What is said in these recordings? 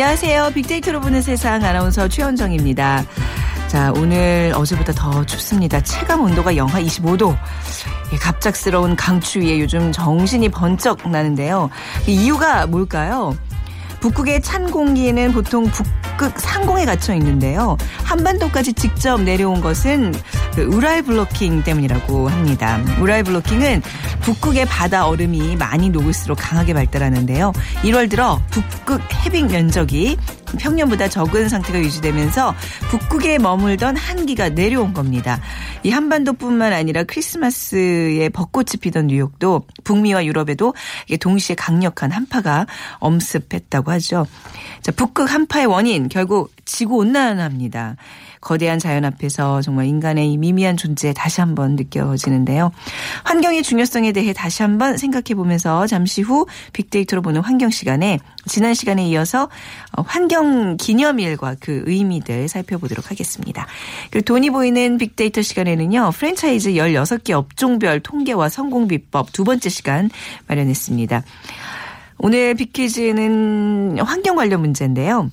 안녕하세요. 빅데이터로 보는 세상 아나운서 최현정입니다. 자, 오늘 어제보다 더 춥습니다. 체감 온도가 영하 25도. 예, 갑작스러운 강추위에 요즘 정신이 번쩍 나는데요. 이 이유가 뭘까요? 북극의 찬 공기는 보통 북극 상공에 갇혀 있는데요. 한반도까지 직접 내려온 것은 그 우랄 블로킹 때문이라고 합니다. 우랄 블로킹은 북극의 바다 얼음이 많이 녹을수록 강하게 발달하는데요. 1월 들어 북극 해빙 면적이 평년보다 적은 상태가 유지되면서 북극에 머물던 한기가 내려온 겁니다. 이 한반도뿐만 아니라 크리스마스에 벚꽃이 피던 뉴욕도 북미와 유럽에도 동시에 강력한 한파가 엄습했다고 하죠. 자, 북극 한파의 원인 결국 지구 온난화입니다. 거대한 자연 앞에서 정말 인간의 이 미미한 존재 다시 한번 느껴지는데요. 환경의 중요성에 대해 다시 한번 생각해 보면서 잠시 후 빅데이터로 보는 환경 시간에 지난 시간에 이어서 어, 환경 기념일과 그 의미들 살펴보도록 하겠습니다. 그리고 돈이 보이는 빅데이터 시간에는요. 프랜차이즈 16개 업종별 통계와 성공 비법 두 번째 시간 마련했습니다. 오늘 빅퀴즈는 환경 관련 문제인데요.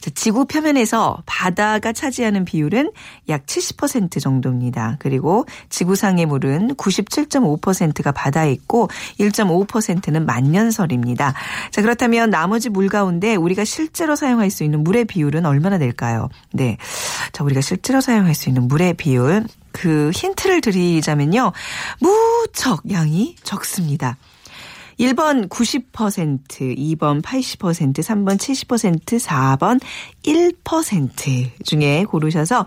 자, 지구 표면에서 바다가 차지하는 비율은 약 70% 정도입니다. 그리고 지구상의 물은 97.5%가 바다에 있고 1.5%는 만년설입니다. 자, 그렇다면 나머지 물 가운데 우리가 실제로 사용할 수 있는 물의 비율은 얼마나 될까요? 네. 자, 우리가 실제로 사용할 수 있는 물의 비율 그 힌트를 드리자면요. 무척 양이 적습니다. 1번 90%, 2번 80%, 3번 70%, 4번 1% 중에 고르셔서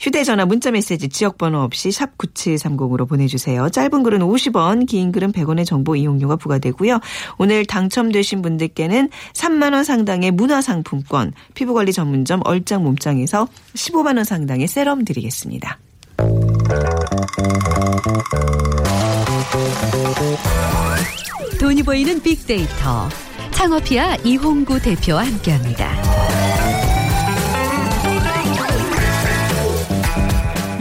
휴대전화 문자메시지 지역번호 없이 샵 9730으로 보내주세요. 짧은 글은 50원, 긴 글은 100원의 정보 이용료가 부과되고요. 오늘 당첨되신 분들께는 3만원 상당의 문화상품권, 피부관리 전문점 얼짱 몸짱에서 15만원 상당의 세럼 드리겠습니다. 돈이 보이는 빅데이터 창업이야 이홍구 대표와 함께합니다.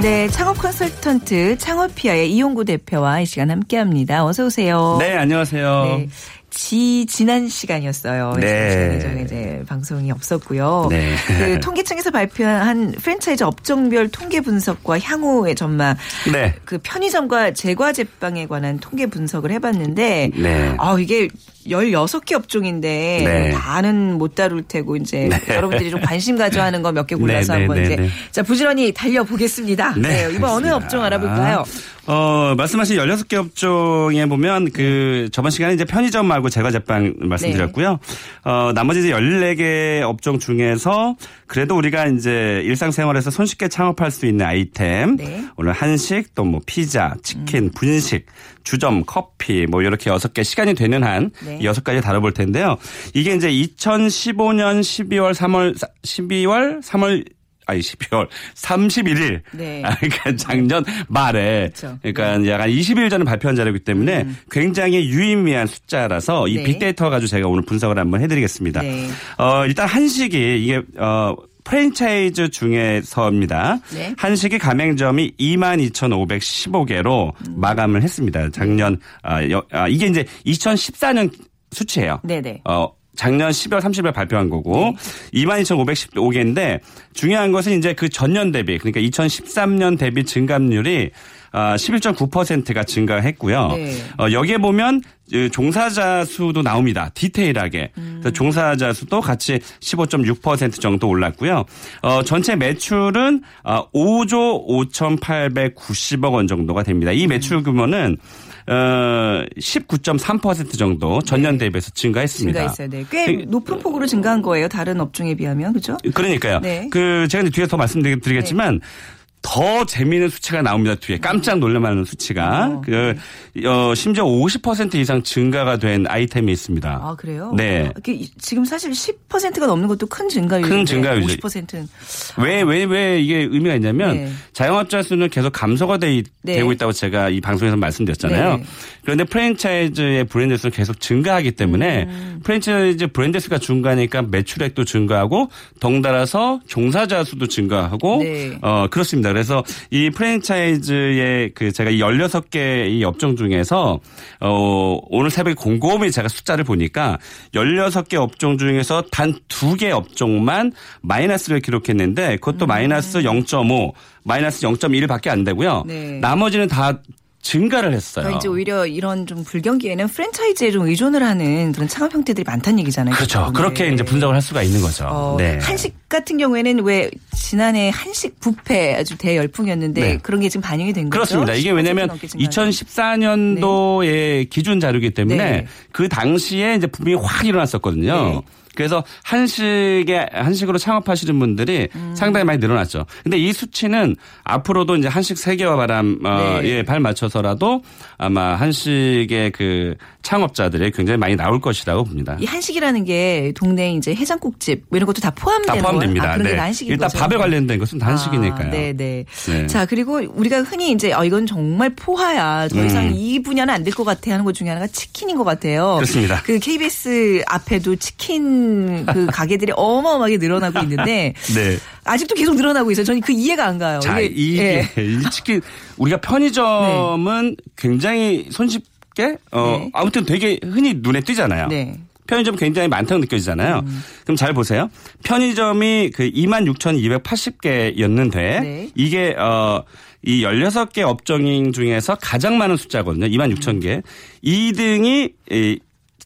네, 창업 컨설턴트 창업피아의 이용구 대표와 이 시간 함께합니다. 어서 오세요. 네, 안녕하세요. 네. 지 지난 시간이었어요. 네. 시간에 이제 방송이 없었고요. 네. 그 통계청에서 발표한 프랜차이즈 업종별 통계 분석과 향후의 전망. 네. 그 편의점과 제과 제빵에 관한 통계 분석을 해봤는데, 네. 아 이게 16개 업종인데 네. 다는 못 다룰 테고 이제 네. 여러분들이 좀 관심 가져 하는 거 몇 개 골라서 네, 네, 한번 네, 이제 네. 자 부지런히 달려 보겠습니다. 네, 이번 어느 알겠습니다. 업종 알아볼까요? 어, 말씀하신 16개 업종에 보면 그 저번 시간에 이제 편의점 말고 제과 제빵 말씀드렸고요. 어, 나머지 이제 14개 업종 중에서 그래도 우리가 이제 일상생활에서 손쉽게 창업할 수 있는 아이템. 네. 오늘 한식 또 뭐 피자, 치킨, 음. 분식, 주점, 커피 뭐 이렇게 여섯 개 시간이 되는 한 네. 여섯 가지 다뤄볼 텐데요. 이게 이제 2015년 12월 3월 12월 3월 아니 12월 31일. 네. 아, 그러니까 작년 말에 그렇죠. 그러니까 약간 20일 전에 발표한 자료이기 때문에 굉장히 유의미한 숫자라서 이 네. 빅데이터 가지고 제가 오늘 분석을 한번 해드리겠습니다. 네. 어, 일단 한식이 이게 어. 프랜차이즈 중에서입니다. 네. 한식이 가맹점이 22,515개로 마감을 했습니다. 작년 아, 여- 아, 이게 이제 2014년 수치예요. 네네. 어, 작년 12월 30일 발표한 거고 네. 22,515개인데 중요한 것은 이제 그 전년 대비 그러니까 2013년 대비 증감률이 아, 11.9%가 증가했고요. 네. 어, 여기에 보면 그 종사자 수도 나옵니다. 디테일하게. 음. 종사자 수도 같이 15.6% 정도 올랐고요. 어, 전체 매출은 어, 5조 5,890억 원 정도가 됩니다. 이 매출 규모는 어, 19.3% 정도 전년 대비해서 증가했습니다. 증가했어요. 네. 꽤 높은 폭으로 증가한 거예요. 다른 업종에 비하면. 그죠? 그러니까요. 네. 그 제가 이제 뒤에 더 말씀드리겠지만 더 재미있는 수치가 나옵니다. 뒤에 깜짝 놀랄만한 수치가 어. 그 어, 심지어 50% 이상 증가가 된 아이템이 있습니다. 아 그래요? 네. 이- 지금 사실 10%가 넘는 것도 큰 증가율인데 큰 증가율이죠. 50%는 왜왜 왜 이게 의미가 있냐면 네. 자영업자 수는 계속 감소가 돼, 네. 되고 있다고 제가 이 방송에서 말씀드렸잖아요. 네. 그런데 프랜차이즈의 브랜드 수는 계속 증가하기 때문에 음. 프랜차이즈 브랜드 수가 증가하니까 매출액도 증가하고 덩달아서 종사자 수도 증가하고 네. 어 그렇습니다. 그래서 이 프랜차이즈의 그 제가 이 16개 이 업종 중에서 어 오늘 새벽에 곰곰이 제가 숫자를 보니까 16개 업종 중에서 단 두 개 업종만 마이너스를 기록했는데 음. 그것도 마이너스 0.5, 마이너스 0.1밖에 안 되고요. 네. 나머지는 다 증가를 했어요. 그러니까 이제 오히려 이런 좀 불경기에는 프랜차이즈에 좀 의존을 하는 그런 창업 형태들이 많다는 얘기잖아요. 그렇죠. 그렇게 네. 이제 분석을 할 수가 있는 거죠. 어, 네. 한식 같은 경우에는 왜 지난해 한식 뷔페 아주 대열풍이었는데 네. 그런 게 지금 반영이 된 거죠. 그렇습니다. 이게 10% 왜냐하면 넘게 증가한 2014년도의 기준 자료이기 때문에 네. 그 당시에 이제 붐이 확 일어났었거든요. 네. 그래서 한식에 한식으로 창업하시는 분들이 음. 상당히 많이 늘어났죠. 근데 이 수치는 앞으로도 이제 한식 세계화 바람 어, 네. 예, 발 맞춰서라도 아마 한식의 그 창업자들이 굉장히 많이 나올 것이라고 봅니다. 이 한식이라는 게 동네 이제 해장국집 뭐 이런 것도 다다 포함되는 포함됩니다. 거예요? 아, 그런 네. 게 한식인 일단 거죠? 밥에 관련된 것은 다 한식이니까요. 아, 네, 네. 네. 자, 그리고 우리가 흔히 이제 어 이건 정말 포화야. 더 이상 음. 이 분야는 안 될 것 같아 하는 것 중에 하나가 치킨인 것 같아요. 그렇습니다. 그 KBS 앞에도 치킨 그 가게들이 어마어마하게 늘어나고 있는데 네. 아직도 계속 늘어나고 있어요. 저는 그 이해가 안 가요. 자, 이게- 이게 예. 이 치킨 우리가 편의점은 굉장히 손쉽게 어 네. 아무튼 되게 흔히 눈에 띄잖아요. 네. 편의점 굉장히 많다고 느껴지잖아요. 음. 그럼 잘 보세요. 편의점이 그 26,280개였는데 네. 이게 어 이 16개 업종 중에서 가장 많은 숫자거든요. 26,000개. 2등이 이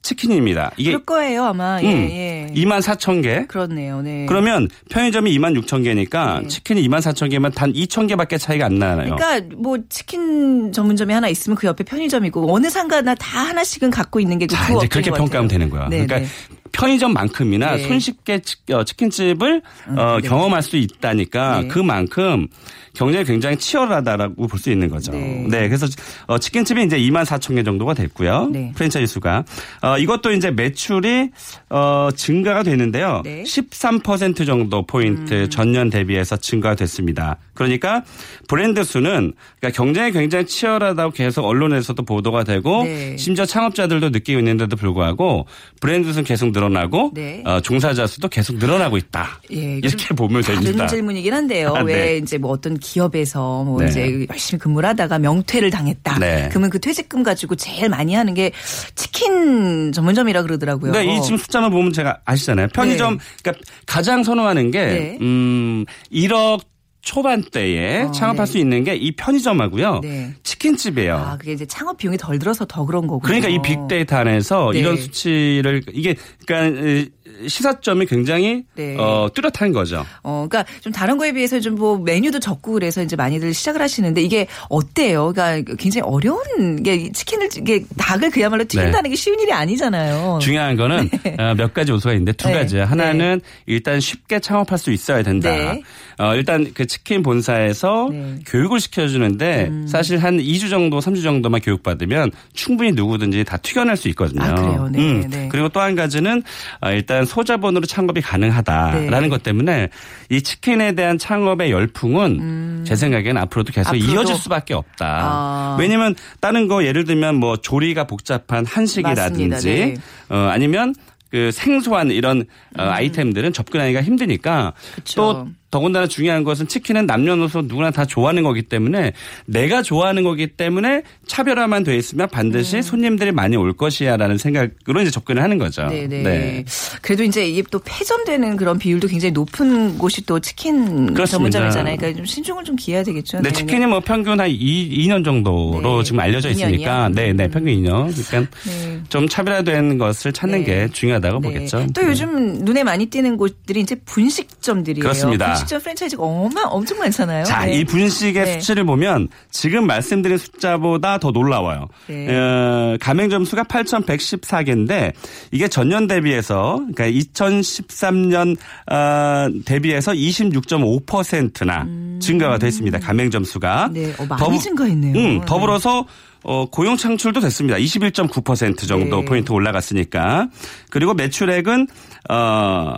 치킨입니다. 이게 그럴 거예요, 아마. 예, 음, 예. 24,000개. 그렇네요. 네. 그러면 편의점이 26,000개니까 네. 치킨이 24,000개면 단 2,000개밖에 차이가 안 나요. 그러니까 뭐 치킨 전문점이 하나 있으면 그 옆에 편의점이고 어느 상가나 다 하나씩은 갖고 있는 게그 이제 그렇게 것 평가하면. 되는 거야. 네, 그러니까 네. 편의점만큼이나 네. 손쉽게 치, 어, 치킨집을 어, 네. 경험할 수 있다니까 네. 그만큼 경쟁이 굉장히 치열하다라고 볼 수 있는 거죠. 네. 그래서 어, 치킨집이 이제 2만 4천 개 정도가 됐고요. 네. 프랜차이즈 수가. 어, 이것도 이제 매출이 어, 증가가 되는데요. 네. 음. 13% 정도 포인트 전년 대비해서 증가가 됐습니다. 그러니까 브랜드 수는 그러니까 경쟁이 굉장히 치열하다고 계속 언론에서도 보도가 되고 네. 심지어 창업자들도 느끼고 있는데도 불구하고 브랜드 수는 계속 늘어나고 네. 어, 종사자 수도 계속 늘어나고 있다. 예, 이렇게 보면 다른 됩니다. 질문이긴 한데요. 아, 왜 네. 이제 뭐 어떤 기업에서 뭐 네. 이제 열심히 근무를 하다가 명퇴를 당했다. 네. 그러면 그 퇴직금 가지고 제일 많이 하는 게 치킨 전문점이라 그러더라고요. 네, 이 지금 숫자만 보면 제가 아시잖아요. 편의점 그러니까 가장 선호하는 게 네. 음, 1억 초반대에 어, 창업할 네. 수 있는 게 이 편의점하고요. 네. 치킨집이에요. 아, 그게 이제 창업 비용이 덜 들어서 더 그런 거군요. 그러니까 이 빅데이터 안에서 네. 이런 수치를 이게 그러니까 시사점이 굉장히 네. 어, 뚜렷한 거죠. 어, 그러니까 좀 다른 거에 비해서 좀 뭐 메뉴도 적고 그래서 이제 많이들 시작을 하시는데 이게 어때요? 그러니까 굉장히 어려운 게 치킨을 이게 닭을 그야말로 튀긴다는 게 쉬운 일이 아니잖아요. 네. 중요한 거는 어, 몇 가지 요소가 있는데 두 네. 가지. 하나는 일단 쉽게 창업할 수 있어야 된다. 네. 어, 일단 그 치킨 본사에서 네. 음. 교육을 시켜주는데 사실 한 2주 정도, 3주 정도만 교육받으면 충분히 누구든지 다 튀겨낼 수 있거든요. 아, 그래요? 네, 네. 그리고 또 한 가지는 어, 일단 소자본으로 창업이 가능하다라는 네. 것 때문에 이 치킨에 대한 창업의 열풍은 제 생각에는 앞으로도 계속 음. 앞으로도? 이어질 수밖에 없다. 아. 왜냐면 다른 거 예를 들면 뭐 조리가 복잡한 한식이라든지. 네. 어, 아니면 그 생소한 이런 어, 아이템들은 접근하기가 힘드니까 음. 그쵸. 또 더군다나 중요한 것은 치킨은 남녀노소 누구나 다 좋아하는 거기 때문에 내가 좋아하는 거기 때문에 차별화만 돼 있으면 음. 반드시 손님들이 많이 올 것이야라는 생각으로 이제 접근을 하는 거죠. 네네. 그래도 이제 이게 또 폐점되는 그런 비율도 굉장히 높은 곳이 또 치킨 그렇습니다. 전문점이잖아요. 그러니까 좀 신중을 좀 기해야 되겠죠. 네, 네네. 치킨이 뭐 평균 한 2, 년 정도로 네. 지금 알려져 2년이요? 있으니까 네, 네, 평균 2년. 그러니까 네. 좀 차별화된 것을 찾는 네. 게 중요하다고 네. 보겠죠. 또 요즘 눈에 많이 띄는 곳들이 이제 분식점들이에요. 그렇습니다. 분식 점 프랜차이즈가 어마 엄청 많잖아요. 자, 네. 이 분식의 네. 수치를 보면 지금 말씀드린 숫자보다 더 놀라워요. 네. 어, 가맹점 수가 8,114개인데 이게 전년 대비해서 그러니까 2013년 어, 대비해서 26.5%나 증가가 됐습니다. 가맹점 수가. 음. 네, 어, 많이 더불- 증가했네요. 음, 더불어서 어, 고용 창출도 됐습니다. 21.9% 정도 네. 포인트 올라갔으니까. 그리고 매출액은 어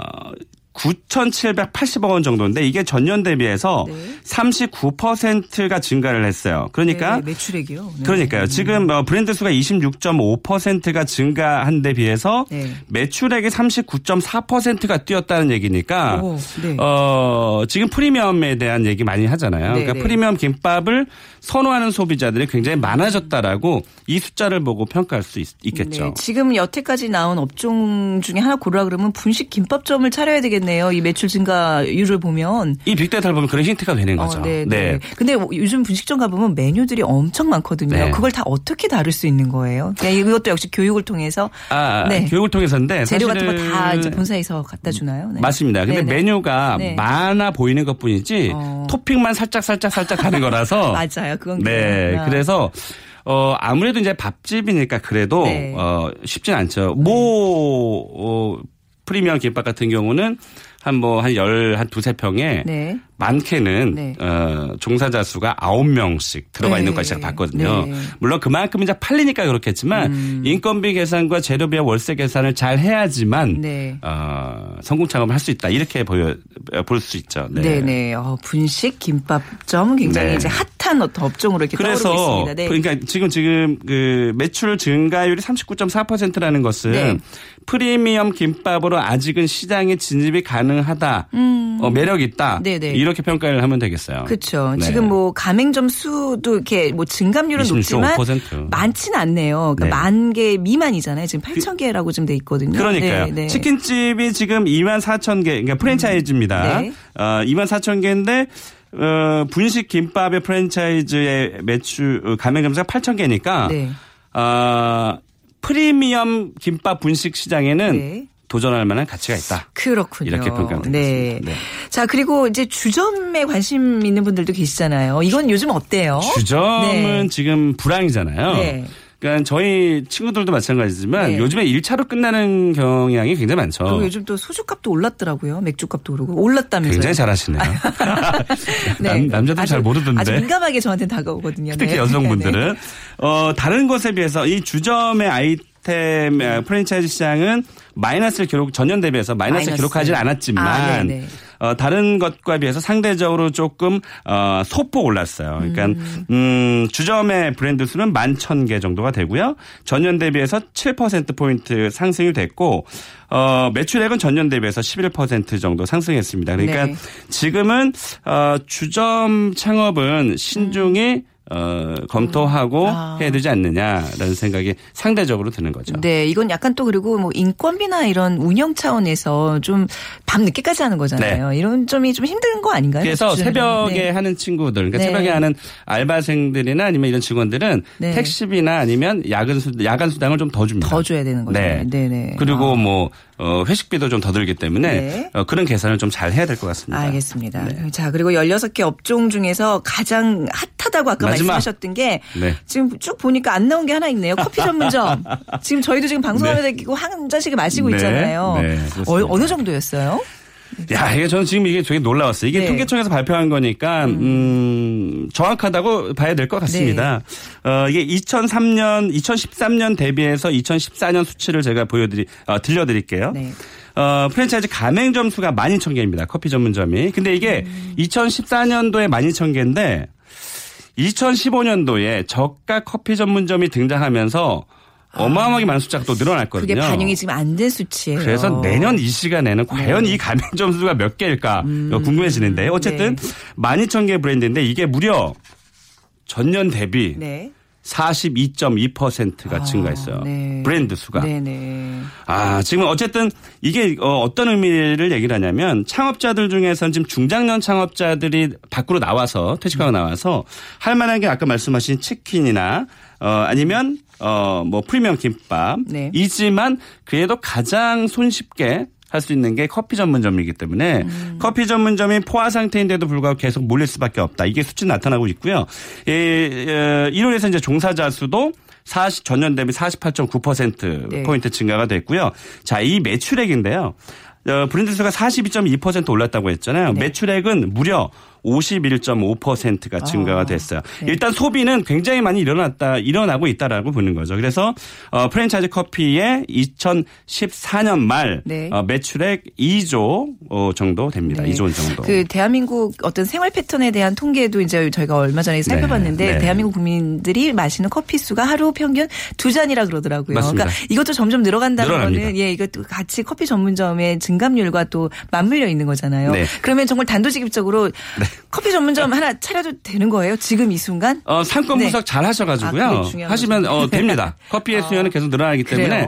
9,780억 원 정도인데 이게 전년 대비해서 네. 39%가 증가를 했어요. 그러니까 네, 매출액이요. 네. 그러니까요. 지금 어, 브랜드 수가 26.5%가 증가한 데 비해서 네. 매출액이 39.4%가 뛰었다는 얘기니까 오, 네. 어, 지금 프리미엄에 대한 얘기 많이 하잖아요. 네, 그러니까 네. 프리미엄 김밥을 선호하는 소비자들이 굉장히 많아졌다라고 이 숫자를 보고 평가할 수 있, 겠죠 네, 지금 여태까지 나온 업종 중에 하나 고르라 그러면 분식 김밥점을 차려야 되겠 네요. 이 매출 증가율을 보면. 이 빅데이터를 보면 그런 힌트가 되는 거죠. 어, 네, 네. 근데 요즘 분식점 가 보면 메뉴들이 엄청 많거든요. 네. 그걸 다 어떻게 다룰 수 있는 거예요? 그냥 이것도 역시 교육을 통해서 아, 네. 교육을 통해서인데 재료 같은 거 사실은 다 이제 본사에서 갖다 주나요? 네. 맞습니다. 근데 네네. 메뉴가 네. 많아 보이는 것 뿐이지 어. 토핑만 살짝 살짝 살짝 하는 거라서 맞아요. 그건 네. 그래요. 그래서 어 아무래도 이제 밥집이니까 그래도 네. 어 쉽진 않죠. 모 어, 프리미엄 김밥 같은 경우는 한 뭐한 열한 두세 평에 네. 많게는 네. 어, 종사자 수가 아홉 명씩 들어가 네. 있는 것이 제가 봤거든요. 네. 음. 물론 그만큼 이제 팔리니까 그렇겠지만 인건비 계산과 재료비와 월세 계산을 잘 해야지만 네. 어, 성공 창업을 할 수 있다 이렇게 보여 볼 수 있죠. 네, 네. 어, 분식 김밥점 굉장히 네. 이제 핫한 어떤 업종으로 이렇게 떠오르고 그래서 있습니다. 네. 그러니까 지금 지금 그 매출 증가율이 39.4%라는 것은 네. 프리미엄 김밥으로 아직은 시장에 진입이 가능하다, 어, 매력 있다 음. 네네. 이렇게 평가를 하면 되겠어요. 그렇죠. 네. 지금 뭐 가맹점 수도 이렇게 뭐 증감률은 26.5%. 높지만 많지는 않네요. 그러니까 네. 만개 미만이잖아요. 지금 8천 개라고 지금 돼 있거든요. 그러니까요. 네, 네. 치킨집이 지금 2만 4천 개, 그러니까 프랜차이즈입니다. 네. 어, 2만 4천 개인데 어, 분식 김밥의 프랜차이즈의 매출 어, 가맹 점수가 8천 개니까 네. 어, 프리미엄 김밥 분식 시장에는 네. 도전할 만한 가치가 있다. 그렇군요. 이렇게 평가하면 네. 네. 자, 그리고 이제 주점에 관심 있는 분들도 계시잖아요. 이건 요즘 어때요? 주점은 네. 지금 불황이잖아요. 네. 그러니까 저희 친구들도 마찬가지지만 네. 요즘에 1차로 끝나는 경향이 굉장히 많죠. 그리고 요즘 또 소주값도 올랐더라고요. 맥주값도 오르고 올랐다면서요. 굉장히 잘하시네요. 네. 남, 남자들 아주- 잘 모르던데. 아주 민감하게 저한테 다가오거든요. 특히 네. 여성분들은 네. 어 다른 것에 비해서 이 주점의 아이 템 어, 프랜차이즈 시장은 마이너스를 기록 전년 대비해서 마이너스를 마이너스. 기록하진 않았지만 아, 네네. 어, 다른 것과 비해서 상대적으로 조금 어, 소폭 올랐어요. 그러니까 음, 주점의 브랜드 수는 11,000개 정도가 되고요. 전년 대비해서 7% 포인트 상승이 됐고 어, 매출액은 전년 대비해서 11% 정도 상승했습니다. 그러니까 네. 지금은 어, 주점 창업은 신중히 어, 검토하고 아. 해야 되지 않느냐라는 생각이 상대적으로 드는 거죠. 네, 이건 약간 또 그리고 뭐 인건비나 이런 운영 차원에서 좀 밤 늦게까지 하는 거잖아요. 이런 점이 좀 힘든 거 아닌가요? 네. 그래서 주점에는? 새벽에 네. 하는 친구들, 그러니까 네. 새벽에 하는 알바생들이나 아니면 이런 직원들은 네. 택시비나 아니면 야근 수, 야간 수당을 좀 더 줍니다. 더 줘야 되는 거죠. 네. 네, 네. 그리고 뭐 어, 회식비도 좀 더 들기 때문에 네. 어, 그런 계산을 좀 잘 해야 될 것 같습니다. 알겠습니다. 네. 자, 그리고 16개 업종 중에서 가장 핫하다고 아까 마지막. 말씀하셨던 게 네. 지금 쭉 보니까 안 나온 게 하나 있네요. 커피 전문점. 지금 저희도 지금 방송하면서 끼고 한 잔씩 마시고 네. 있잖아요. 네. 어, 어느 정도였어요? 야, 이게 저는 지금 이게 되게 놀라웠어요. 이게 네. 통계청에서 발표한 거니까 음, 정확하다고 봐야 될 것 같습니다. 네. 어, 이게 2003년, 2013년 대비해서 2014년 수치를 제가 보여드리, 어, 들려드릴게요. 네. 어, 프랜차이즈 가맹점 수가 12,000개입니다. 커피 전문점이. 근데 이게 음. 2014년도에 12,000개인데 2015년도에 저가 커피 전문점이 등장하면서 어마어마하게 많은 숫자가 또 늘어났거든요. 그게 반영이 지금 안 된 수치예요. 그래서 내년 이 시간에는 과연 이 가맹 점 수가 몇 개일까 이거 궁금해지는데 어쨌든 네. 12,000개 브랜드인데 이게 무려 전년 대비 네. 42.2%가 아, 증가했어요. 네. 브랜드 수가. 네네. 아, 지금 어쨌든 이게 어, 어떤 의미를 얘기를 하냐면 창업자들 중에서는 지금 중장년 창업자들이 밖으로 나와서 퇴직하고 나와서 할 만한 게 아까 말씀하신 치킨이나 어, 아니면 어, 뭐 프리미엄 김밥 네. 이지만 그래도 가장 손쉽게 할 수 있는 게 커피 전문점이기 때문에 음. 커피 전문점이 포화 상태인데도 불구하고 계속 몰릴 수밖에 없다. 이게 수치 나타나고 있고요. 예, 1월에서 이제 종사자 수도 40 전년 대비 48.9% 네. 포인트 증가가 됐고요. 자, 이 매출액인데요. 어, 브랜드 수가 42.2% 올랐다고 했잖아요. 네. 매출액은 무려 51.5%가 증가가 됐어요. 네. 일단 소비는 굉장히 많이 일어났다, 일어나고 있다라고 보는 거죠. 그래서 어, 프랜차이즈 커피의 2014년 말 네. 어, 매출액 2조 어, 정도 됩니다. 네. 2조 원 정도. 그 대한민국 어떤 생활 패턴에 대한 통계도 이제 저희가 얼마 전에 살펴봤는데 네. 대한민국 국민들이 마시는 커피 수가 하루 평균 두 잔이라 그러더라고요. 맞습니다. 그러니까 이것도 점점 늘어간다는 늘어납니다. 거는 예, 이것도 같이 커피 전문점의 증감률과 또 맞물려 있는 거잖아요. 네. 그러면 정말 단도직입적으로 커피 전문점 하나 차려도 되는 거예요? 지금 이 순간? 어, 상권 네. 분석 잘 아, 하셔가지고요. 중요한 하시면. 어, 됩니다. 커피의 수요는 계속 늘어나기 때문에.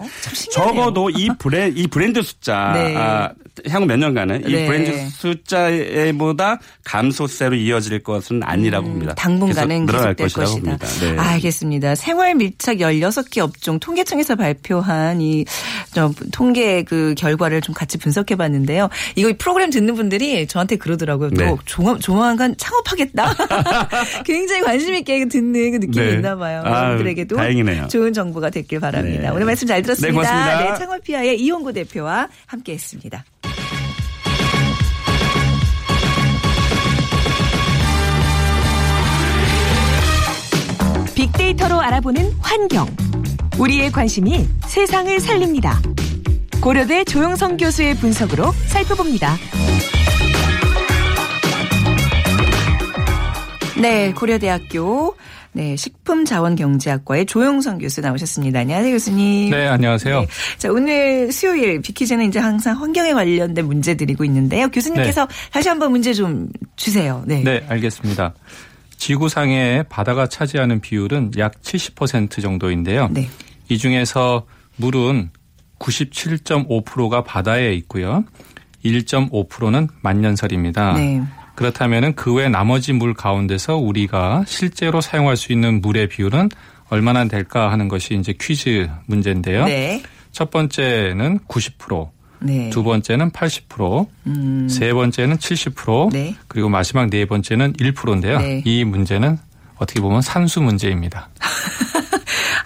적어도 이 브랜 이 브랜드 숫자 네. 아, 향후 몇 년간은 이 네. 브랜드 숫자보다 감소세로 이어질 것은 아니라고 봅니다. 음, 당분간은 계속 늘어날 계속될 것이라고 것이다. 봅니다. 네. 알겠습니다. 생활 밀착 16개 업종 통계청에서 발표한 이 저, 통계 그 결과를 좀 같이 분석해 봤는데요. 이거 이 프로그램 듣는 분들이 저한테 그러더라고요. 네. 또 조만, 조만간 창업하겠다. 굉장히 관심 있게 듣는 그 느낌이 네. 있나 봐요. 여러분들에게도 다행이네요. 좋은 정보가 됐길 바랍니다. 네. 오늘 말씀 잘 들었습니다. 네, 고맙습니다. 창업피아의 이용구 대표와 함께 했습니다. 빅데이터로 알아보는 환경. 우리의 관심이 세상을 살립니다. 고려대 조영성 교수의 분석으로 살펴봅니다. 네, 고려대학교 네, 식품자원경제학과의 조영성 교수 나오셨습니다. 안녕하세요, 교수님. 네, 안녕하세요. 네. 자, 오늘 수요일 비키즈는 이제 항상 환경에 관련된 문제 드리고 있는데요. 교수님께서 다시 한번 문제 좀 주세요. 네. 네, 알겠습니다. 지구상의 바다가 차지하는 비율은 약 70% 정도인데요. 네. 이 중에서 물은 97.5%가 바다에 있고요. 1.5%는 만년설입니다. 네. 그렇다면 그외 나머지 물 가운데서 우리가 실제로 사용할 수 있는 물의 비율은 얼마나 될까 하는 것이 이제 퀴즈 문제인데요. 네. 첫 번째는 90%, 네. 두 번째는 80%, 음. 세 번째는 70%, 네. 그리고 마지막 네 번째는 1%인데요. 네. 이 문제는 어떻게 보면 산수 문제입니다.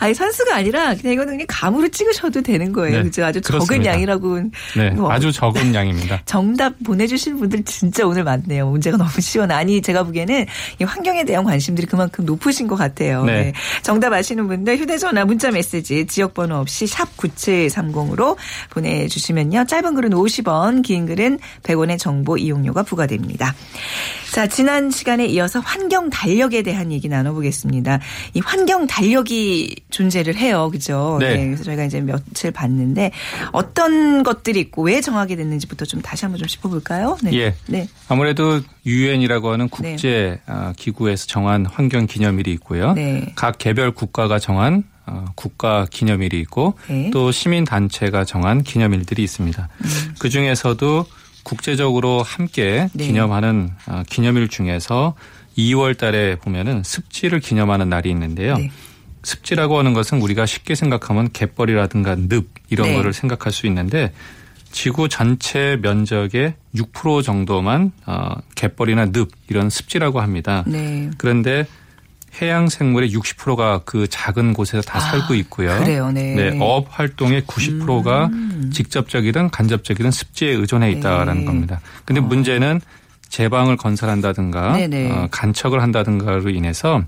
아니, 선수가 아니라 그냥 이거는 그냥 감으로 찍으셔도 되는 거예요. 네, 그죠? 아주 적은 그렇습니다. 양이라고. 네, 뭐 아주 적은 양입니다. 정답 보내주신 분들 진짜 오늘 많네요. 문제가 너무 쉬워. 아니 제가 보기에는 이 환경에 대한 관심들이 그만큼 높으신 것 같아요. 네. 정답 아시는 분들 휴대전화 문자 메시지 지역번호 없이 샵 9730으로 보내주시면요. 짧은 글은 50원 긴 글은 100원의 정보 이용료가 부과됩니다. 자 지난 시간에 이어서 환경 달력에 대한 얘기 나눠보겠습니다. 이 환경 달력이 존재를 해요. 그죠? 네. 그래서 저희가 이제 며칠 봤는데 어떤 것들이 있고 왜 정하게 됐는지부터 좀 다시 한번 좀 짚어볼까요? 네. 예. 네. 아무래도 유엔이라고 하는 국제 아, 기구에서 정한 환경 기념일이 있고요. 네. 각 개별 국가가 정한 어, 국가 기념일이 있고 네. 또 시민 단체가 정한 기념일들이 있습니다. 그 중에서도 국제적으로 함께 네. 기념하는 어, 기념일 중에서 2월 달에 보면은 습지를 기념하는 날이 있는데요. 네. 습지라고 하는 것은 우리가 쉽게 생각하면 갯벌이라든가 늪 이런 네. 거를 생각할 수 있는데 지구 전체 면적의 6% 정도만 어, 갯벌이나 늪 이런 습지라고 합니다. 네. 그런데 해양 생물의 60%가 그 작은 곳에서 다 살고 있고요. 아, 그래요, 네. 어업 활동의 90%가 직접적이든 간접적이든 습지에 의존해 있다라는 네. 겁니다. 근데 문제는 제방을 건설한다든가 네네. 어, 간척을 한다든가로 인해서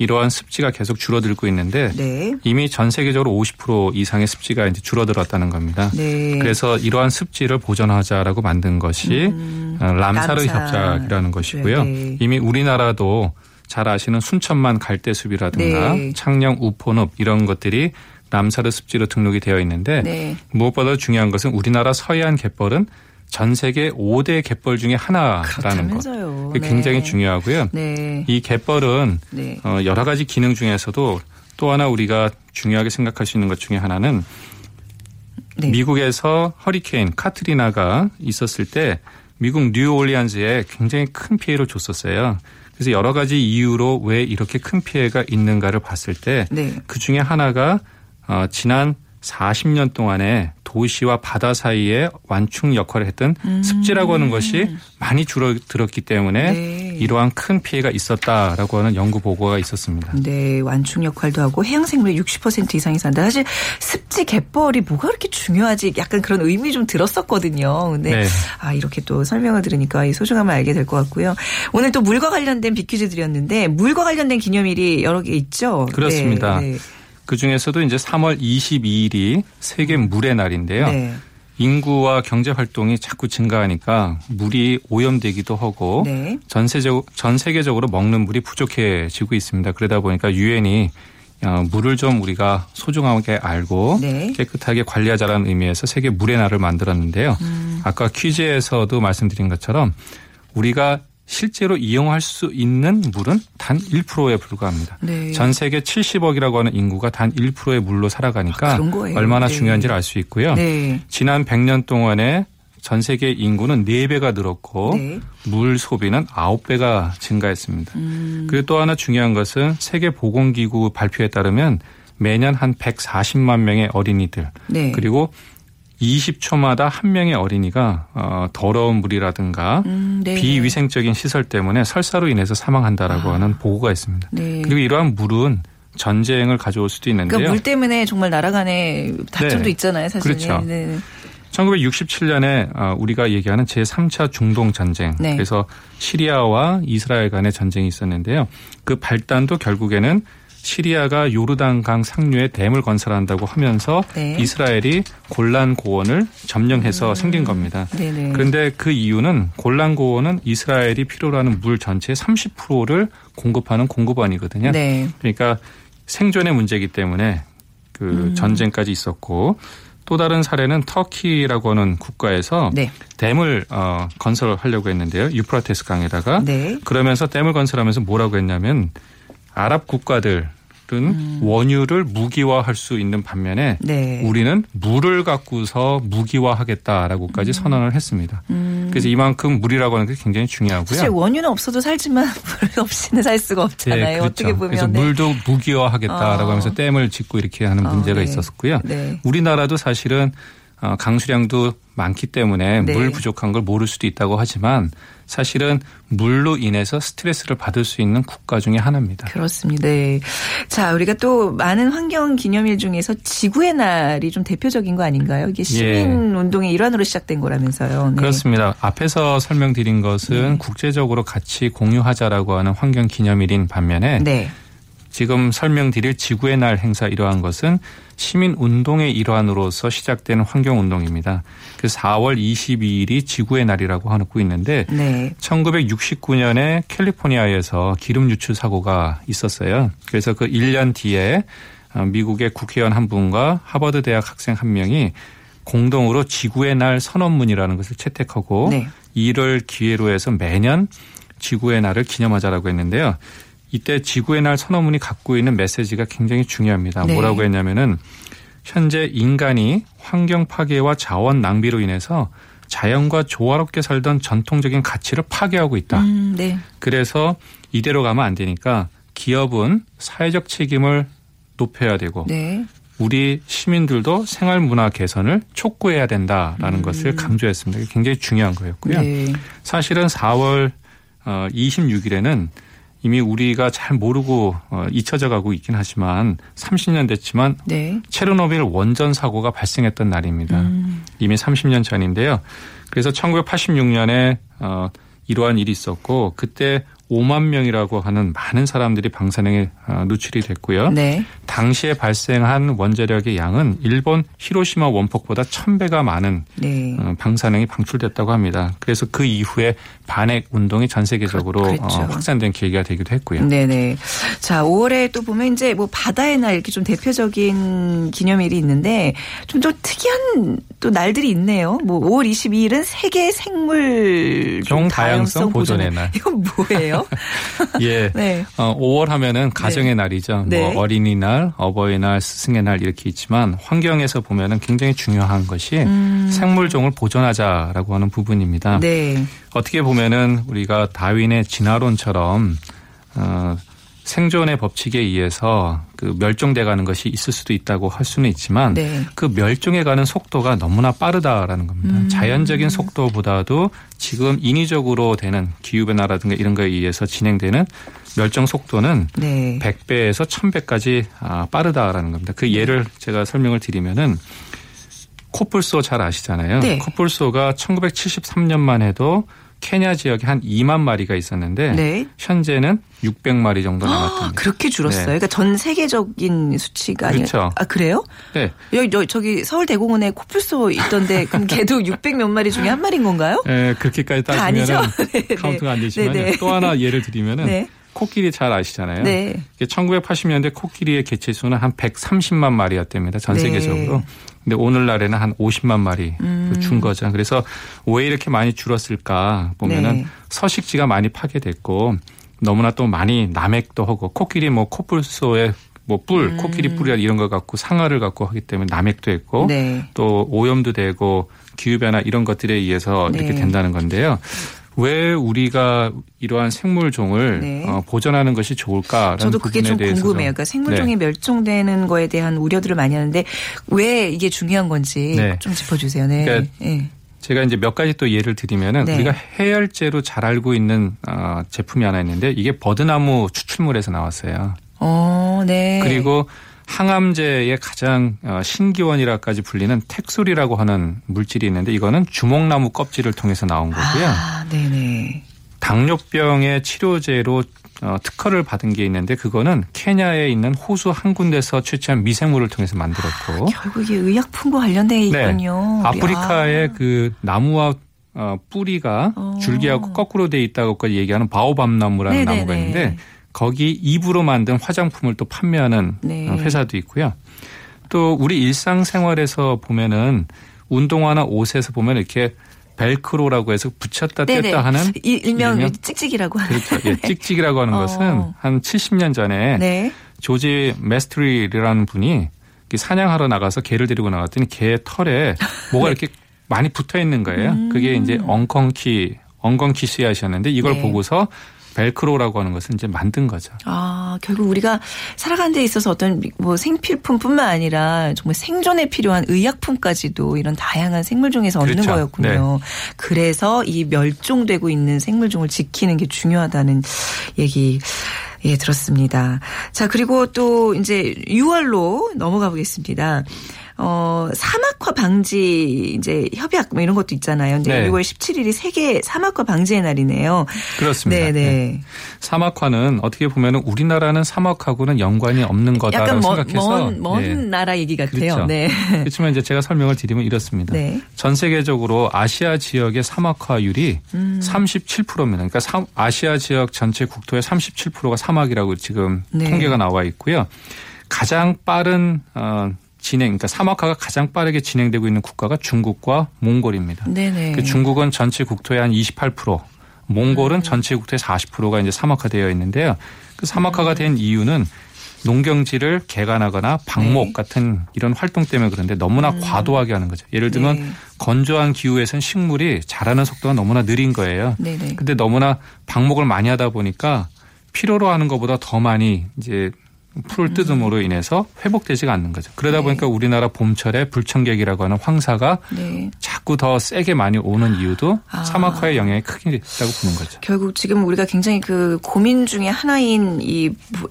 이러한 습지가 계속 줄어들고 있는데 네. 이미 전 세계적으로 50% 이상의 습지가 이제 줄어들었다는 겁니다. 네. 그래서 이러한 습지를 보존하자라고 만든 것이 어, 람사르 람사. 협작이라는 것이고요. 네. 이미 우리나라도 잘 아시는 순천만 갈대숲이라든가 네. 창녕 우포늪 이런 것들이 람사르 습지로 등록이 되어 있는데 네. 무엇보다 중요한 것은 우리나라 서해안 갯벌은 전 세계 5대 갯벌 중에 하나라는 것. 그렇다면서요. 네. 굉장히 중요하고요. 네. 이 갯벌은 네. 어, 여러 가지 기능 중에서도 또 하나 우리가 중요하게 생각할 수 있는 것 중에 하나는 네. 미국에서 허리케인 카트리나가 있었을 때 미국 뉴올리안즈에 굉장히 큰 피해를 줬었어요. 그래서 여러 가지 이유로 왜 이렇게 큰 피해가 있는가를 봤을 때그 네. 중에 하나가 어, 지난 40년 동안에 도시와 바다 사이에 완충 역할을 했던 습지라고 하는 것이 많이 줄어들었기 때문에 네. 이러한 큰 피해가 있었다라고 하는 연구 보고가 있었습니다. 네, 완충 역할도 하고 해양 생물의 60% 이상이 산다. 사실 습지 갯벌이 뭐가 그렇게 중요하지? 약간 그런 의미 좀 들었었거든요. 근데 네. 아 이렇게 또 설명을 들으니까 이 소중함을 알게 될 것 같고요. 오늘 또 물과 관련된 비퀴즈 드렸는데 물과 관련된 기념일이 여러 개 있죠. 그렇습니다. 네, 네. 그 중에서도 이제 3월 22일이 세계 물의 날인데요. 네. 인구와 경제 활동이 자꾸 증가하니까 물이 오염되기도 하고 네. 전 세적 전 세계적으로 먹는 물이 부족해지고 있습니다. 그러다 보니까 유엔이 어, 물을 좀 우리가 소중하게 알고 네. 깨끗하게 관리하자라는 의미에서 세계 물의 날을 만들었는데요. 음. 아까 퀴즈에서도 말씀드린 것처럼 우리가 실제로 이용할 수 있는 물은 단 1%에 불과합니다. 네. 전 세계 70억이라고 하는 인구가 단 1%의 물로 살아가니까 아. 얼마나 네. 중요한지를 알 수 있고요. 네. 지난 100년 동안에 전 세계 인구는 4배가 늘었고 네. 물 소비는 9배가 증가했습니다. 음. 그리고 또 하나 중요한 것은 세계 보건기구 발표에 따르면 매년 한 140만 명의 어린이들 네. 그리고 20초마다 한 명의 어린이가 어, 더러운 물이라든가 음, 네. 비위생적인 시설 때문에 설사로 인해서 사망한다라고 하는 보고가 있습니다. 네. 그리고 이러한 물은 전쟁을 가져올 수도 있는데요. 그러니까 물 때문에 정말 나라 간에 다툼도 네. 있잖아요, 사실. 그렇죠. 네. 1967년에 어, 우리가 얘기하는 제3차 중동 전쟁. 네. 그래서 시리아와 이스라엘 간의 전쟁이 있었는데요. 그 발단도 결국에는 시리아가 요르단강 상류에 댐을 건설한다고 하면서 네. 이스라엘이 골란 고원을 점령해서 생긴 겁니다. 네네. 그런데 그 이유는 골란 고원은 이스라엘이 필요로 하는 물 전체의 30%를 공급하는 공급원이거든요. 네. 그러니까 생존의 문제이기 때문에 그 음. 전쟁까지 있었고 또 다른 사례는 터키라고 하는 국가에서 네. 댐을 어, 건설하려고 했는데요. 유프라테스 강에다가 네. 그러면서 댐을 건설하면서 뭐라고 했냐면 아랍 국가들은 원유를 무기화할 수 있는 반면에 음. 네. 우리는 물을 갖고서 무기화하겠다라고까지 선언을 했습니다. 음. 그래서 이만큼 물이라고 하는 게 굉장히 중요하고요. 사실 원유는 없어도 살지만 물 없이는 살 수가 없잖아요. 어떻게 보면. 그래서 네. 물도 무기화하겠다라고 어. 하면서 댐을 짓고 이렇게 하는 어, 문제가 네. 있었고요. 네. 우리나라도 사실은 어, 강수량도 많기 때문에 네. 물 부족한 걸 모를 수도 있다고 하지만 사실은 물로 인해서 스트레스를 받을 수 있는 국가 중에 하나입니다. 그렇습니다. 네. 자, 우리가 또 많은 환경 기념일 중에서 지구의 날이 좀 대표적인 거 아닌가요? 이게 시민 운동의 일환으로 시작된 거라면서요. 네. 예. 그렇습니다. 앞에서 설명드린 것은 국제적으로 같이 공유하자라고 하는 환경 기념일인 반면에 네. 지금 설명드릴 지구의 날 행사 이러한 것은 시민 운동의 일환으로서 시작된 환경 운동입니다. 그 4월 22일이 지구의 날이라고 하고 있는데 네. 1969년에 캘리포니아에서 기름 유출 사고가 있었어요. 그래서 그 1년 뒤에 어, 미국의 국회의원 한 분과 하버드 대학 학생 한 명이 공동으로 지구의 날 선언문이라는 것을 채택하고 네. 이를 기회로 해서 매년 지구의 날을 기념하자라고 했는데요. 이때 지구의 날 선언문이 갖고 있는 메시지가 굉장히 중요합니다. 네. 뭐라고 했냐면은 현재 인간이 환경 파괴와 자원 낭비로 인해서 자연과 조화롭게 살던 전통적인 가치를 파괴하고 있다. 음, 네. 그래서 이대로 가면 안 되니까 기업은 사회적 책임을 높여야 되고 네. 우리 시민들도 생활 문화 개선을 촉구해야 된다라는 것을 강조했습니다. 굉장히 중요한 거였고요. 음. 네. 사실은 4월 26일에는 이미 우리가 잘 모르고 어, 잊혀져 가고 있긴 하지만 30년 됐지만 네. 체르노빌 원전 사고가 발생했던 날입니다. 음. 이미 30년 전인데요. 그래서 1986년에 어, 이러한 일이 있었고 그때 5만 명이라고 하는 많은 사람들이 방사능에 어, 노출이 됐고요. 네. 당시에 발생한 원자력의 양은 일본 히로시마 원폭보다 1000배가 많은 네. 어, 방사능이 방출됐다고 합니다. 그래서 그 이후에 반핵 운동이 전 세계적으로 그-. 어, 확산된 계기가 되기도 했고요. 네네. 자, 5월에 또 보면 이제 뭐 바다의 날 이렇게 좀 대표적인 기념일이 있는데 좀 더 특이한 또 날들이 있네요. 뭐 5월 22일은 세계 생물 종 다양성 보존의 보존의- 날. 이건 뭐예요? 예. 네. 어, 5월 하면은 가정의 날이죠. 네. 뭐 어린이날, 어버이날, 스승의 날 이렇게 있지만 환경에서 보면은 굉장히 중요한 것이 생물종을 보존하자라고 하는 부분입니다. 음. 네. 어떻게 보면은 우리가 다윈의 진화론처럼 어, 생존의 법칙에 의해서 그 멸종돼 가는 것이 있을 수도 있다고 할 수는 있지만 네. 그 멸종해 가는 속도가 너무나 빠르다라는 겁니다. 음. 자연적인 속도보다도 지금 인위적으로 되는 기후 변화라든가 이런 거에 의해서 진행되는 멸종 속도는 네. 100배에서 1000배까지 아, 빠르다라는 겁니다. 그 예를 제가 설명을 드리면은 코뿔소 잘 아시잖아요. 네. 코뿔소가 1973년만 해도 케냐 지역에 한 2만 마리가 있었는데 네. 현재는 600마리 정도 아, 남았답니다. 그렇게 줄었어요. 네. 그러니까 전 세계적인 수치가 아니라 그렇죠. 아 그래요? 네. 여기 여- 저기 서울 대공원에 코뿔소 있던데 그럼 걔도 600 몇 마리 중에 한 마리인 건가요? 에, 그렇게까지? 따지면 네, 네. 카운트가 안 되지만 네, 네. 또 하나 예를 드리면은 네. 코끼리 잘 아시잖아요. 네. 1980년대 코끼리의 개체 수는 한 130만 마리였답니다. 전 네. 세계적으로. 근데 오늘날에는 한 50만 마리 음. 준 거죠. 그래서 왜 이렇게 많이 줄었을까 보면은 네. 서식지가 많이 파괴됐고 너무나 또 많이 남획도 하고 코끼리 뭐 코뿔소의 뭐 뿔, 코끼리 뿔이라 이런 거 갖고 상아를 갖고 하기 때문에 남획도 했고 음. 네. 또 오염도 되고 기후 변화 이런 것들에 의해서 이렇게 네. 된다는 건데요. 왜 우리가 이러한 생물종을 네. 어, 보존하는 것이 좋을까라는 저도 그게 좀 궁금해요. 그러니까 생물종이 네. 멸종되는 거에 대한 우려들을 많이 하는데 왜 이게 중요한 건지 네. 좀 짚어주세요. 네. 그러니까 네. 제가 이제 몇 가지 또 예를 드리면은 네. 우리가 해열제로 잘 알고 있는 어, 제품이 하나 있는데 이게 버드나무 추출물에서 나왔어요. 어, 네. 그리고 항암제의 가장 어, 신기원이라까지 불리는 텍솔이라고 하는 물질이 있는데 이거는 주목나무 껍질을 통해서 나온 거고요. 아, 네네. 당뇨병의 치료제로 어, 특허를 받은 게 있는데 그거는 케냐에 있는 호수 한 군데서 채취한 미생물을 통해서 만들었고 결국 이게 의약품과 관련돼 네. 있군요. 아프리카의 야. 그 나무와 어, 뿌리가 어. 줄기하고 거꾸로 돼 있다고까지 얘기하는 바오밤 나무라는 네네네. 나무가 있는데 거기 잎으로 만든 화장품을 또 판매하는 네. 어, 회사도 있고요. 또 우리 일상생활에서 보면은 운동화나 옷에서 보면 이렇게 벨크로라고 해서 붙였다 뗐다 네네. 하는 이- 일명, 일명? 찍찍이라고 하는. 그렇죠. 예, 찍찍이라고 하는 어. 것은 한 70년 전에 네. 조지 메스트리라는 분이 사냥하러 나가서 개를 데리고 나갔더니 개 털에 뭐가 네. 이렇게 많이 붙어 있는 거예요. 그게 이제 엉겅키, 엉겅키 씨앗이었는데 이걸 음. 네. 보고서 벨크로라고 하는 것을 이제 만든 거죠. 아, 결국 우리가 살아가는 데 있어서 어떤 뭐 생필품뿐만 아니라 정말 생존에 필요한 의약품까지도 이런 다양한 생물종에서 얻는 그렇죠. 거였군요. 그래서 이 멸종되고 있는 생물종을 지키는 게 중요하다는 얘기 예, 들었습니다. 자, 그리고 또 이제 6월로 넘어가 보겠습니다. 어, 사막화 방지 이제 협약 뭐 이런 것도 있잖아요. 근데 네. 6월 17일이 세계 사막화 방지의 날이네요. 그렇습니다. 네, 네. 네. 사막화는 어떻게 보면 우리나라는 사막하고는 연관이 없는 거다라고 약간 먼, 생각해서 먼, 먼 네. 나라 얘기 같아요. 그렇죠. 네. 그렇지만 이제 제가 설명을 드리면 이렇습니다. 네. 전 세계적으로 아시아 지역의 사막화율이 음. 37%입니다. 그러니까 사- 아시아 지역 전체 국토의 37%가 사막이라고 지금 네. 통계가 나와 있고요. 가장 빠른 어, 진행, 그러니까 사막화가 가장 빠르게 진행되고 있는 국가가 중국과 몽골입니다. 네네. 그 중국은 전체 국토의 한 28%, 몽골은 음. 전체 국토의 40%가 이제 사막화되어 있는데요. 그 사막화가 된 이유는 농경지를 개간하거나 방목 네. 같은 이런 활동 때문에 그런데 너무나 과도하게 하는 거죠. 예를 들면 네. 건조한 기후에선 식물이 자라는 속도가 너무나 느린 거예요. 네네. 근데 너무나 방목을 많이 하다 보니까 필요로 하는 것보다 더 많이 이제 풀을 뜯음으로 인해서 회복되지가 않는 거죠. 그러다 네. 보니까 우리나라 봄철에 불청객이라고 하는 황사가 네. 자꾸 더 세게 많이 오는 이유도 아. 사막화의 영향이 크게 있다고 보는 거죠. 결국 지금 우리가 굉장히 그 고민 중에 하나인 이 뭐-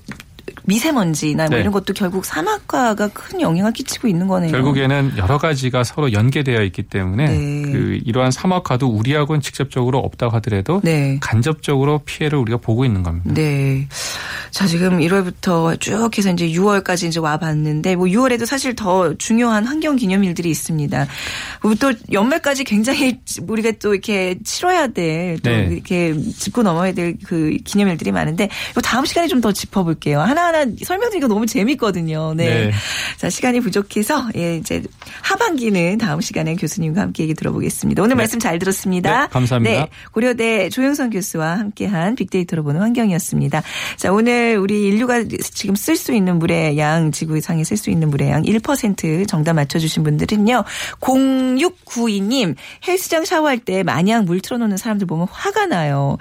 미세먼지나 뭐 네. 이런 것도 결국 사막화가 큰 영향을 끼치고 있는 거네요. 결국에는 여러 가지가 서로 연계되어 있기 때문에 네. 그 이러한 사막화도 우리하고는 직접적으로 없다고 하더라도 네. 간접적으로 피해를 우리가 보고 있는 겁니다. 네. 자, 지금 1월부터 쭉 해서 이제 6월까지 이제 와 봤는데, 뭐 6월에도 사실 더 중요한 환경 기념일들이 있습니다. 또 연말까지 굉장히 우리가 또 이렇게 치러야 될, 또 네. 이렇게 짚고 넘어야 될 그 기념일들이 많은데, 이거 다음 시간에 좀 더 짚어볼게요. 하나 하나 설명드리기가 너무 재밌거든요. 네. 네. 자, 시간이 부족해서, 예, 이제 하반기는 다음 시간에 교수님과 함께 얘기 들어보겠습니다. 오늘 네. 말씀 잘 들었습니다. 네, 감사합니다. 네. 고려대 조영선 교수와 함께한 빅데이터로 보는 환경이었습니다. 자, 오늘 우리 인류가 지금 쓸 수 있는 물의 양, 지구상에 쓸 수 있는 물의 양 1% 정답 맞춰주신 분들은요. 0692님, 헬스장 샤워할 때 마냥 물 틀어놓는 사람들 보면 화가 나요.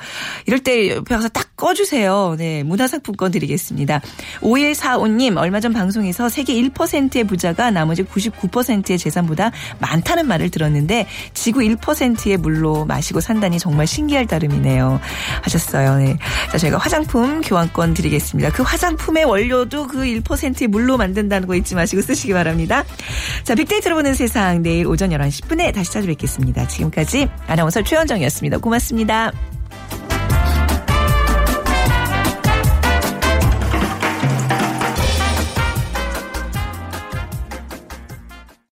이럴 때 옆에 가서 딱 꺼주세요. 네, 문화상품권 드리겠습니다. 5145님, 얼마 전 방송에서 세계 1%의 부자가 나머지 99%의 재산보다 많다는 말을 들었는데 지구 1%의 물로 마시고 산다니 정말 신기할 따름이네요. 하셨어요. 네. 자, 저희가 화장품 교환권 드리겠습니다. 그 화장품의 원료도 그 1%의 물로 만든다는 거 잊지 마시고 쓰시기 바랍니다. 자, 빅데이터로 보는 세상 내일 오전 11시 10분에 다시 찾아뵙겠습니다. 지금까지 아나운서 최현정이었습니다. 고맙습니다.